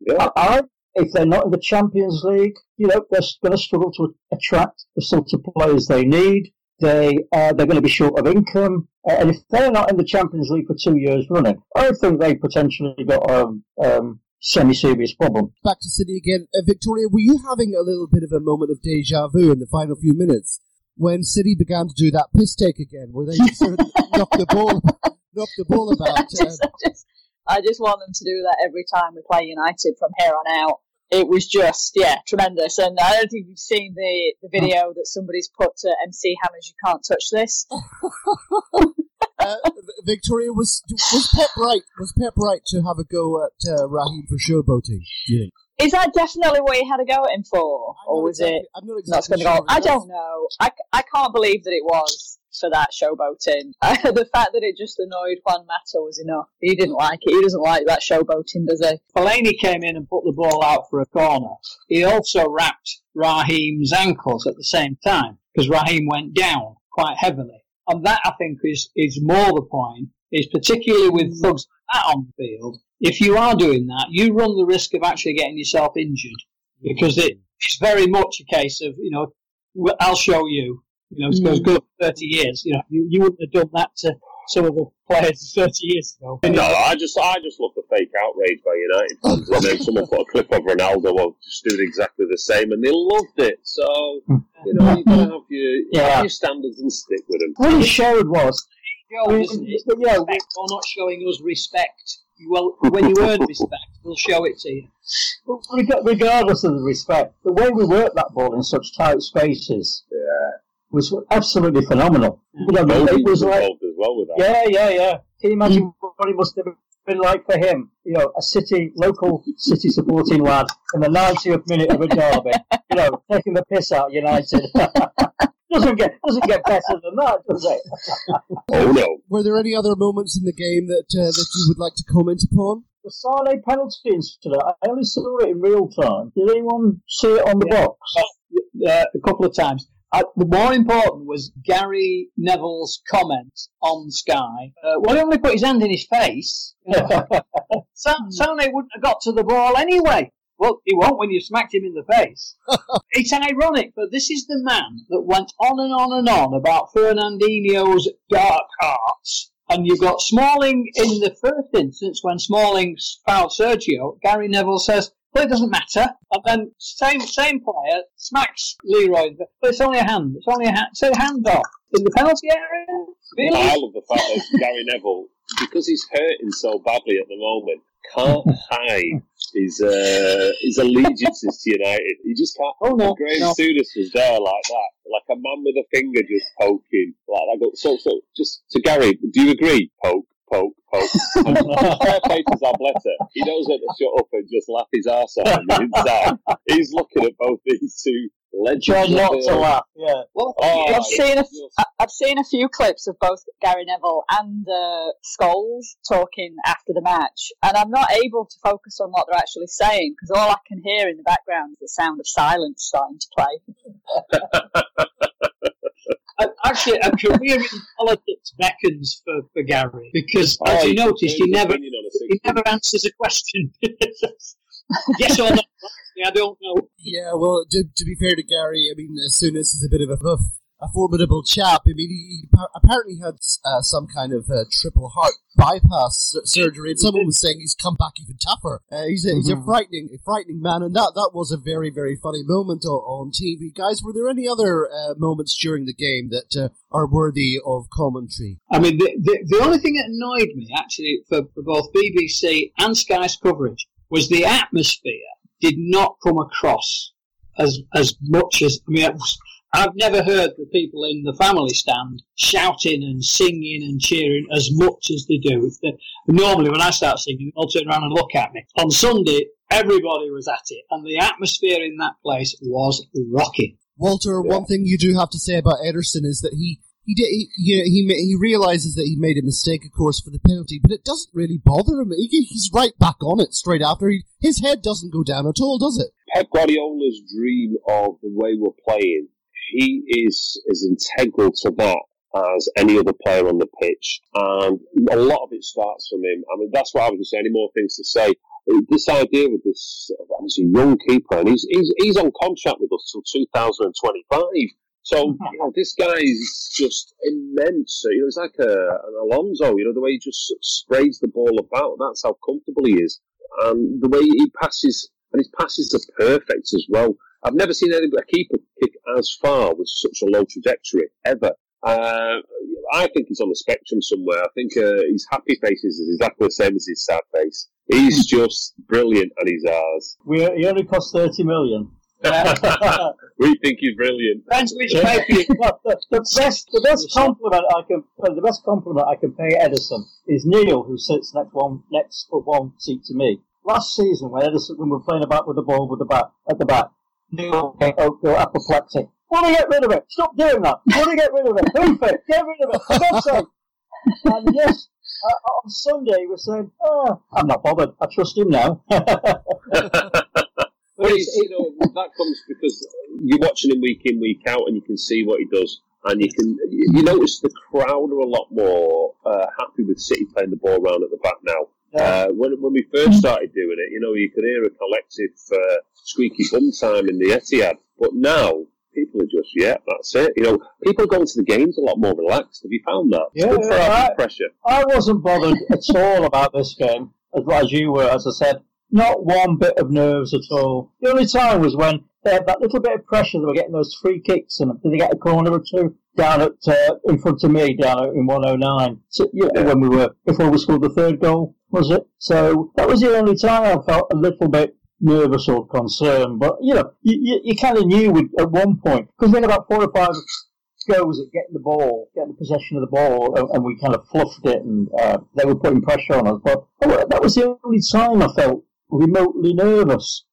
Speaker 3: Yeah. I,
Speaker 5: if they're not in the Champions League, you know, they're going to struggle to attract the sort of players they need. They uh, they're going to be short of income, uh, and if they're not in the Champions League for two years running, I think they potentially got a um, um, semi-serious problem.
Speaker 2: Back to City again, uh, Victoria. Were you having a little bit of a moment of deja vu in the final few minutes when City began to do that piss take again, where they just sort of knocked the ball, knocked the ball about?
Speaker 4: I just, I, just, I just want them to do that every time we play United from here on out. It was just yeah tremendous. And i don't think you've seen the, the video that somebody's put to mc hammers. You can't touch this.
Speaker 2: Uh, victoria was was pep right was pep right to have a go at uh, raheem for showboating do you think
Speaker 4: Is that definitely what you had to go at him for,
Speaker 2: I'm
Speaker 4: or was
Speaker 2: exactly-
Speaker 4: it
Speaker 2: I'm not
Speaker 4: not
Speaker 2: exactly
Speaker 4: going to go?
Speaker 2: sure.
Speaker 4: I don't know. I, I can't believe that it was for that showboating. the fact that it just annoyed Juan Mata was enough. He didn't like it. He doesn't like that showboating, does he?
Speaker 6: Fellaini came in and put the ball out for a corner. He also wrapped Raheem's ankles at the same time because Raheem went down quite heavily. And that, I think, is, is more the point, is particularly with mm. thugs like that on the field. If you are doing that, you run the risk of actually getting yourself injured because it, mm-hmm. it's very much a case of, you know, I'll show you. You know, it goes mm-hmm. good 30 years. You know, you, you wouldn't have done that to some of the players 30 years ago.
Speaker 3: No, I just I just love the fake outrage by United fans, and then someone put a clip of Ronaldo well, just doing exactly the same, and they loved it. So hmm. you know, you've gotta have your,
Speaker 5: Yeah.
Speaker 3: have your standards and stick with them.
Speaker 5: What he showed was,
Speaker 6: Joe, isn't it?
Speaker 5: but yeah,
Speaker 6: respect or not showing us respect. Well, when you earn respect, we'll show it to you.
Speaker 5: But regardless of the respect, the way we worked that ball in such tight spaces was absolutely phenomenal. You know, it was like,
Speaker 3: as well with that.
Speaker 5: yeah, yeah, yeah. Can you imagine mm. what it must have been like for him? You know, a city, local city supporting lad in the 90th minute of a derby, you know, taking the piss out of United. doesn't get doesn't get better than that, does it?
Speaker 3: Oh no,
Speaker 2: Were there any other moments in the game that uh, that you would like to comment upon?
Speaker 5: The Sane penalty incident, I only saw it in real time. Did anyone see it on the
Speaker 6: Yeah.
Speaker 5: box?
Speaker 6: Uh, a couple of times. Uh, the more important was Gary Neville's comment on Sky. Uh, well, he only put his hand in his face. Sa- Sane wouldn't have got to the ball anyway. Well, he won't when you smacked him in the face. it's ironic, but this is the man that went on and on and on about Fernandinho's dark arts. And you've got Smalling in the first instance when Smalling fouled Sergio. Gary Neville says, well, it doesn't matter. And then same same player smacks Leroy, but it's only a hand. It's only a hand. So hand off in the penalty area. Really?
Speaker 3: I love the fact that Gary Neville, because he's hurting so badly at the moment, can't hide his uh, his allegiances to United. He just can't.
Speaker 6: Oh no,
Speaker 3: Graham
Speaker 6: no.
Speaker 3: Souness was there like that, like a man with a finger just poking, like that. Go- So, so, just to Gary, do you agree? Poke, poke, poke. Fair play to Zabaleta. He knows when to shut up and just laugh his arse off on the inside. He's looking at both these two legends.
Speaker 5: Try not to laugh, yeah.
Speaker 6: Well,
Speaker 3: Oh,
Speaker 4: I've seen a,
Speaker 3: just-
Speaker 4: I've seen a few clips of both Gary Neville and uh, Scholes talking after the match, and I'm not able to focus on what they're actually saying because all I can hear in the background is the sound of silence starting to play.
Speaker 6: Uh, actually, a career in politics beckons for, for Gary because, as
Speaker 3: Oh,
Speaker 6: you noticed, he never
Speaker 3: opinion on a
Speaker 6: he never answers a question. yes or no? I don't know.
Speaker 2: Yeah, well, to, to be fair to Gary, I mean, as soon as is a bit of a, a formidable chap. I mean, he, he apparently had uh, some kind of uh, triple heart bypass surgery, and someone was saying he's come back even tougher. Uh, he's a, he's a frightening, a frightening man, and that, that was a very, very funny moment on, on TV. Guys, were there any other uh, moments during the game that uh, are worthy of commentary?
Speaker 6: I mean, the, the, the only thing that annoyed me, actually, for, for both BBC and Sky's coverage, was the atmosphere did not come across as as much as. I mean, it was, I've never heard the people in the family stand shouting and singing and cheering as much as they do. Normally, when I start singing, they'll turn around and look at me. On Sunday, everybody was at it, and the atmosphere in that place was rocking.
Speaker 2: Walter, one thing you do have to say about Ederson is that he he did he you know, he he realizes that he made a mistake, of course, for the penalty, but it doesn't really bother him. He, he's right back on it straight after. He, his head doesn't go down at all, does it?
Speaker 3: Pep Guardiola's dream of the way we're playing, he is as integral to that as any other player on the pitch. And a lot of it starts from him. I mean, that's why I was going to say any more things to say. This idea with this, and he's a young keeper, and he's, he's, he's on contract with us till 2025. So, you know, this guy is just immense. You know, he's like a, an Alonso, you know, the way he just sprays the ball about. That's how comfortable he is. And the way he passes, and his passes are perfect as well. I've never seen any a keeper kick as far with such a low trajectory ever. Uh, I think he's on the spectrum somewhere. I think uh, his happy face is exactly the same as his sad face. He's just brilliant, and he's ours.
Speaker 5: We, he only cost 30 million.
Speaker 3: we think he's brilliant.
Speaker 6: Depends which paper you
Speaker 5: Well, the, the best, the best compliment I can, well, the best compliment I can pay Ederson is Neil, who sits next one, next but one seat to me. last season when Ederson, when we were playing about with the ball with the bat at the back, Neil oh, oh, apoplectic. Want to get rid of it? Stop doing that. Want to get rid of it? Hoof it. Get rid of it. For God's sake. And yes, uh, on Sunday we're saying, oh, I'm not bothered. I trust him now.
Speaker 3: Well, you know, that comes because you're watching him week in, week out, and you can see what he does. And you can, you notice the crowd are a lot more uh, happy with City playing the ball around at the back now. Uh, when, when we first started doing it, you know, you could hear a collective uh, squeaky bum time in the Etihad. But now, people are just, yeah, that's it. You know, people are going to the games a lot more relaxed. Have you found that? It's
Speaker 5: Yeah, yeah, I-
Speaker 3: pressure.
Speaker 5: I wasn't bothered at all about this game, as as you were, as I said. Not one bit of nerves at all. The only time was when they had that little bit of pressure. They were getting those free kicks, and did they get a corner or two down at uh, in front of me down in 109? So, yeah,
Speaker 3: Yeah.
Speaker 5: when we were before we scored the third goal, was it? So that was the only time I felt a little bit nervous or concerned. But you know, you, you, you kind of knew at one point because then about four or five goes at getting the ball, getting possession of the ball, and, and we kind of fluffed it, and uh, they were putting pressure on us. But oh, that was the only time I felt remotely nervous,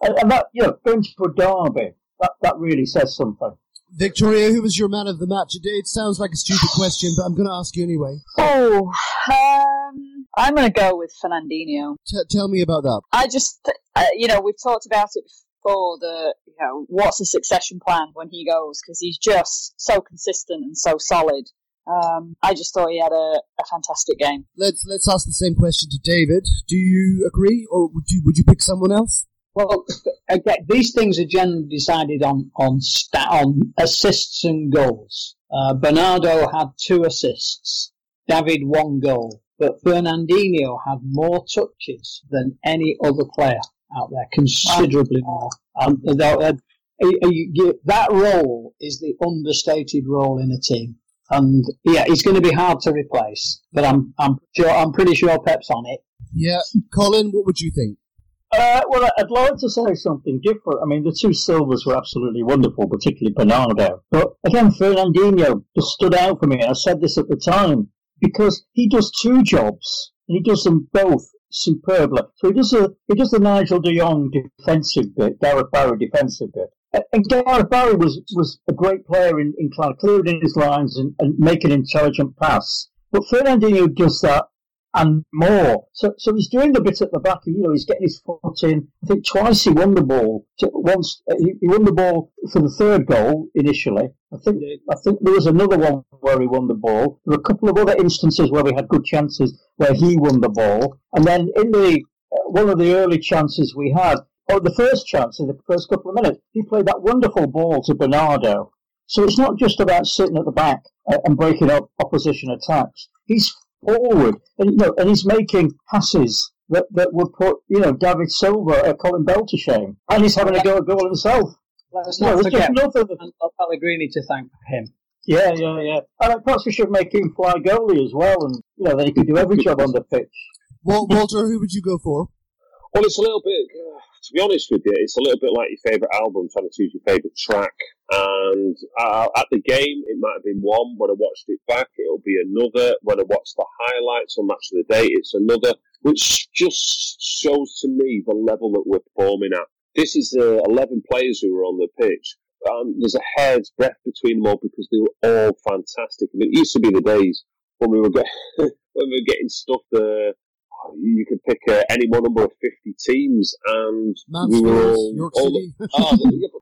Speaker 5: and, and that you know, going to a derby, that that really says something.
Speaker 2: Victoria, who was your man of the match? It, it sounds like a stupid question, but I'm going to ask you anyway.
Speaker 4: Oh, um, I'm going to go with Fernandinho.
Speaker 2: T- tell me about that.
Speaker 4: I just, uh, you know, we've talked about it before. The, you know, what's the succession plan when he goes? Because he's just so consistent and so solid. Um, I just thought he had a, a fantastic game.
Speaker 2: Let's let's ask the same question to David. Do you agree, or would you would you pick someone else?
Speaker 6: Well, again, these things are generally decided on on sta on assists and goals. Uh, Bernardo had two assists, David one goal, but Fernandinho had more touches than any other player out there, considerably more. Um, that, uh, you- you- that role is the understated role in a team. And yeah, it's going to be hard to replace, but I'm I'm sure I'm pretty sure Pep's on it.
Speaker 2: Yeah, Colin, what would you think?
Speaker 5: Uh, well, I'd like to say something different. I mean, the two Silvas were absolutely wonderful, particularly Bernardo. But again, Fernandinho just stood out for me. I said this at the time because he does two jobs and he does them both superbly. So he does the he does the Nigel De Jong defensive bit, Gareth Barry defensive bit. A- And Gareth Barry was, was a great player in, in kind of clearing his lines and, and making intelligent pass. But Fernandinho does that and more. So, so he's doing the bit at the back. You know, he's getting his foot in. I think twice he won the ball. Once uh, he, he won the ball for the third goal initially. I think I think there was another one where he won the ball. There were a couple of other instances where we had good chances where he won the ball. And then in the uh, one of the early chances we had, or the first chance in the first couple of minutes, he played that wonderful ball to Bernardo. So it's not just about sitting at the back uh, and breaking up opposition attacks. He's forward, and you know, and he's making passes that, that would put you know David Silva, uh, Colin Bell to shame, and he's having a go at goal himself.
Speaker 6: Let's
Speaker 5: No,
Speaker 6: not
Speaker 5: it's just
Speaker 6: forget
Speaker 5: nothing.
Speaker 6: and Pellegrini to thank for him.
Speaker 5: Yeah, yeah, yeah. And perhaps we should make him fly goalie as well, and you know, then he could do every job on the pitch.
Speaker 2: Walter, who would you go for?
Speaker 3: Well, it's a little bit, to be honest with you, it's a little bit like your favourite album, trying to choose your favourite track. And uh, at the game, it might have been one. When I watched it back, it'll be another. When I watch the highlights on Match of the Day, it's another, which just shows to me the level that we're performing at. This is uh, 11 players who were on the pitch. Um, there's a hair's breadth between them all because they were all fantastic. And it used to be the days when we were, get- when we were getting stuff there you could pick uh, any one number of 50 teams and we were all,
Speaker 2: York
Speaker 3: all
Speaker 2: City.
Speaker 3: oh,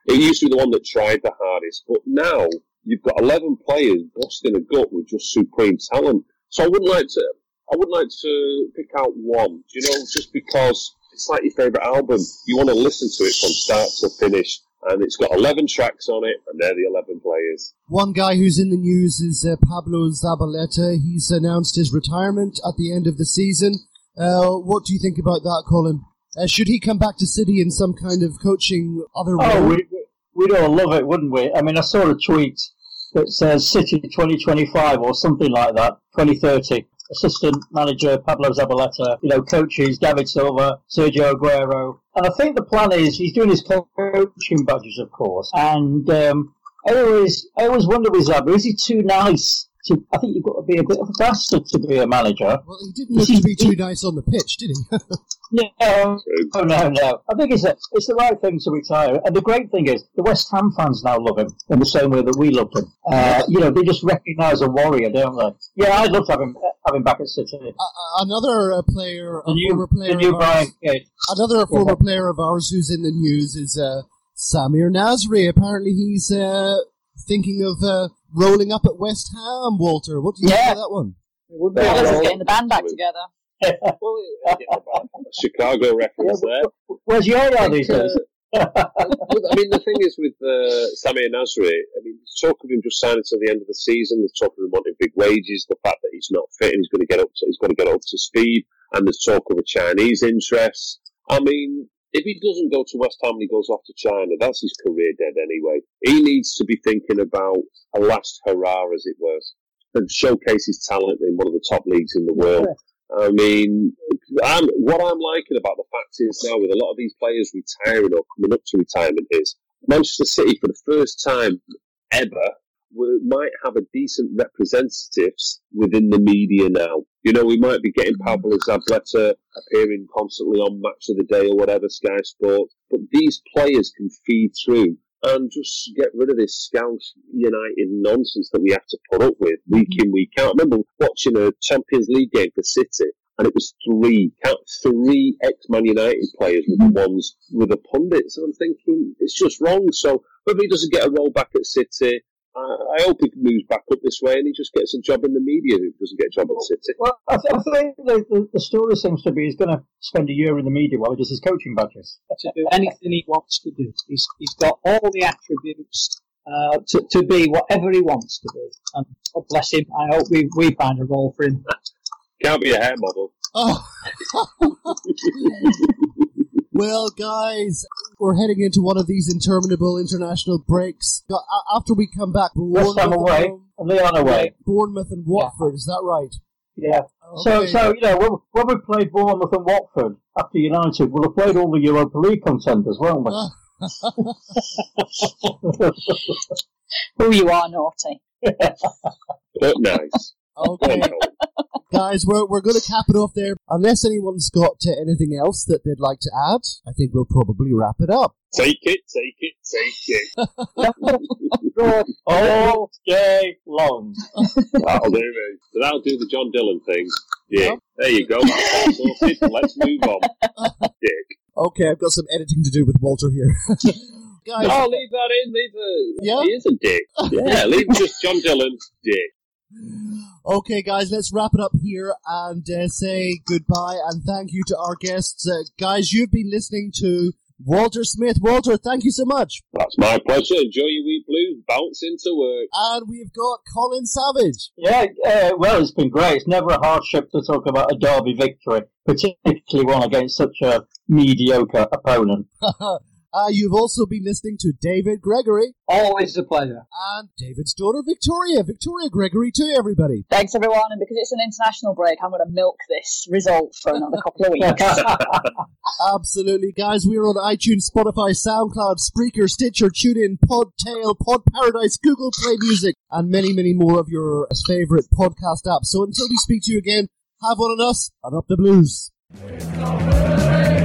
Speaker 3: it used to be the one that tried the hardest but now you've got 11 players busting a gut with just supreme talent so I wouldn't like to I wouldn't like to pick out one you know just because it's like your favourite album you want to listen to it from start to finish and it's got 11 tracks on it and they're the 11 players
Speaker 2: One guy who's in the news is uh, Pablo Zabaleta. He's announced his retirement at the end of the season. Uh, what do you think about that, Colin? Uh, should he come back to City in some kind of coaching other role?
Speaker 5: Oh, we, we'd all love it, wouldn't we? I mean, I saw a tweet that says City 2025 or something like that, 2030. Assistant manager Pablo Zabaleta, you know, coaches David Silva, Sergio Aguero. And I think the plan is he's doing his coaching badges, of course. And um, I always, I always wonder with Zab, is he too nice to, I think you've got to be a bit of a bastard to be a manager.
Speaker 2: Well, he didn't look to be too nice on the pitch, did he?
Speaker 5: No, oh no, no. I think it's a, it's the right thing to retire. And the great thing is, the West Ham fans now love him in the same way that we loved him. Uh, you know, they just recognise a warrior, don't they? Yeah, I'd love to have him, have him back at City.
Speaker 2: Uh, another uh, player, a
Speaker 5: new,
Speaker 2: former player, of ours, another former player of ours who's in the news is uh, Samir Nasri. Apparently, he's uh, thinking of uh, rolling up at West Ham. Walter, what do you think
Speaker 4: Yeah.
Speaker 2: of that one?
Speaker 6: Would be
Speaker 3: Yeah,
Speaker 4: Well,
Speaker 6: all
Speaker 4: this is
Speaker 6: right.
Speaker 4: getting the band back together.
Speaker 3: Well, Chicago reference there.
Speaker 5: Where's your lad these days?
Speaker 3: I mean, the thing is with uh, Samir Nasri, I mean, there's talk of him just signing till the end of the season. There's talk of him wanting big wages. The fact that he's not fit and he's going to get up to, he's got to get up to speed. And there's talk of a Chinese interest. I mean, if he doesn't go to West Ham and he goes off to China, that's his career dead anyway. He needs to be thinking about a last hurrah, as it were, and showcase his talent in one of the top leagues in the world. I mean, I'm, what I'm liking about the fact is now with a lot of these players retiring or coming up to retirement is Manchester City for the first time ever we might have a decent representatives within the media now. You know, we might be getting mm-hmm. Pablo Zabaleta appearing constantly on Match of the Day or whatever, Sky Sports, but these players can feed through and just get rid of this Scouse United nonsense that we have to put up with week mm-hmm. in, week out. I remember watching a Champions League game for City, and it was three, three ex-Man United players with the ones with the pundits, and I'm thinking it's just wrong. So whether he doesn't get a role back at City, uh, I hope he moves back up this way and he just gets a job in the media if he doesn't get a job at City.
Speaker 5: Well, I, th- I think the, the, the story seems to be he's going to spend a year in the media while he does his coaching badges.
Speaker 6: to do anything he wants to do. He's, he's got all the attributes uh, to, to be whatever he wants to be. And God bless him. I hope we, we find a role for him.
Speaker 3: Can't be a hair model.
Speaker 2: Oh. well, guys, we're heading into one of these interminable international breaks. Uh, After we come back,
Speaker 5: West Ham
Speaker 2: Bournemouth
Speaker 5: away,
Speaker 2: and-
Speaker 5: and Lyon away.
Speaker 2: Bournemouth and Watford. Is that right?
Speaker 5: Yeah. So,
Speaker 2: Okay.
Speaker 5: so you know, when, when we played Bournemouth and Watford after United, we'll have played all the Europa League contenders, won't we?
Speaker 2: Ah.
Speaker 4: Who you are, naughty.
Speaker 3: But nice.
Speaker 2: Okay, guys, we're, we're going to cap it off there. Unless anyone's got uh, anything else that they'd like to add, I think we'll probably wrap it up.
Speaker 3: Take it, take it, take it.
Speaker 5: all day long.
Speaker 3: That'll do me. So that'll do the John Dillon thing. Yeah. There you go. Sorted. Let's move on. Dick.
Speaker 2: Okay, I've got some editing to do with Walter here. guys,
Speaker 3: No, leave that in. Leave the.
Speaker 2: Yeah?
Speaker 3: He is a dick. Yeah, leave just John Dillon, dick.
Speaker 2: Okay, guys, let's wrap it up here and uh, say goodbye and thank you to our guests. Uh, guys, you've been listening to Walter Smith. Walter, thank you so much.
Speaker 3: That's my pleasure. Enjoy your week blues. Bounce into work.
Speaker 2: And we've got Colin Savage.
Speaker 5: Yeah, uh, well, it's been great. It's never a hardship to talk about a derby victory, particularly one against such a mediocre opponent.
Speaker 2: uh, you've also been listening to David Gregory
Speaker 6: Always a pleasure.
Speaker 2: and David's daughter Victoria. Victoria Gregory, too, everybody.
Speaker 4: Thanks, everyone. And because it's an international break, I'm going to milk this result for another couple of weeks.
Speaker 2: Absolutely, guys. We're on iTunes, Spotify, SoundCloud, Spreaker, Stitcher, TuneIn, Podtail, Pod Paradise, Google Play Music, and many, many more of your favorite podcast apps. So until we speak to you again, have one on us and up the blues.
Speaker 1: It's not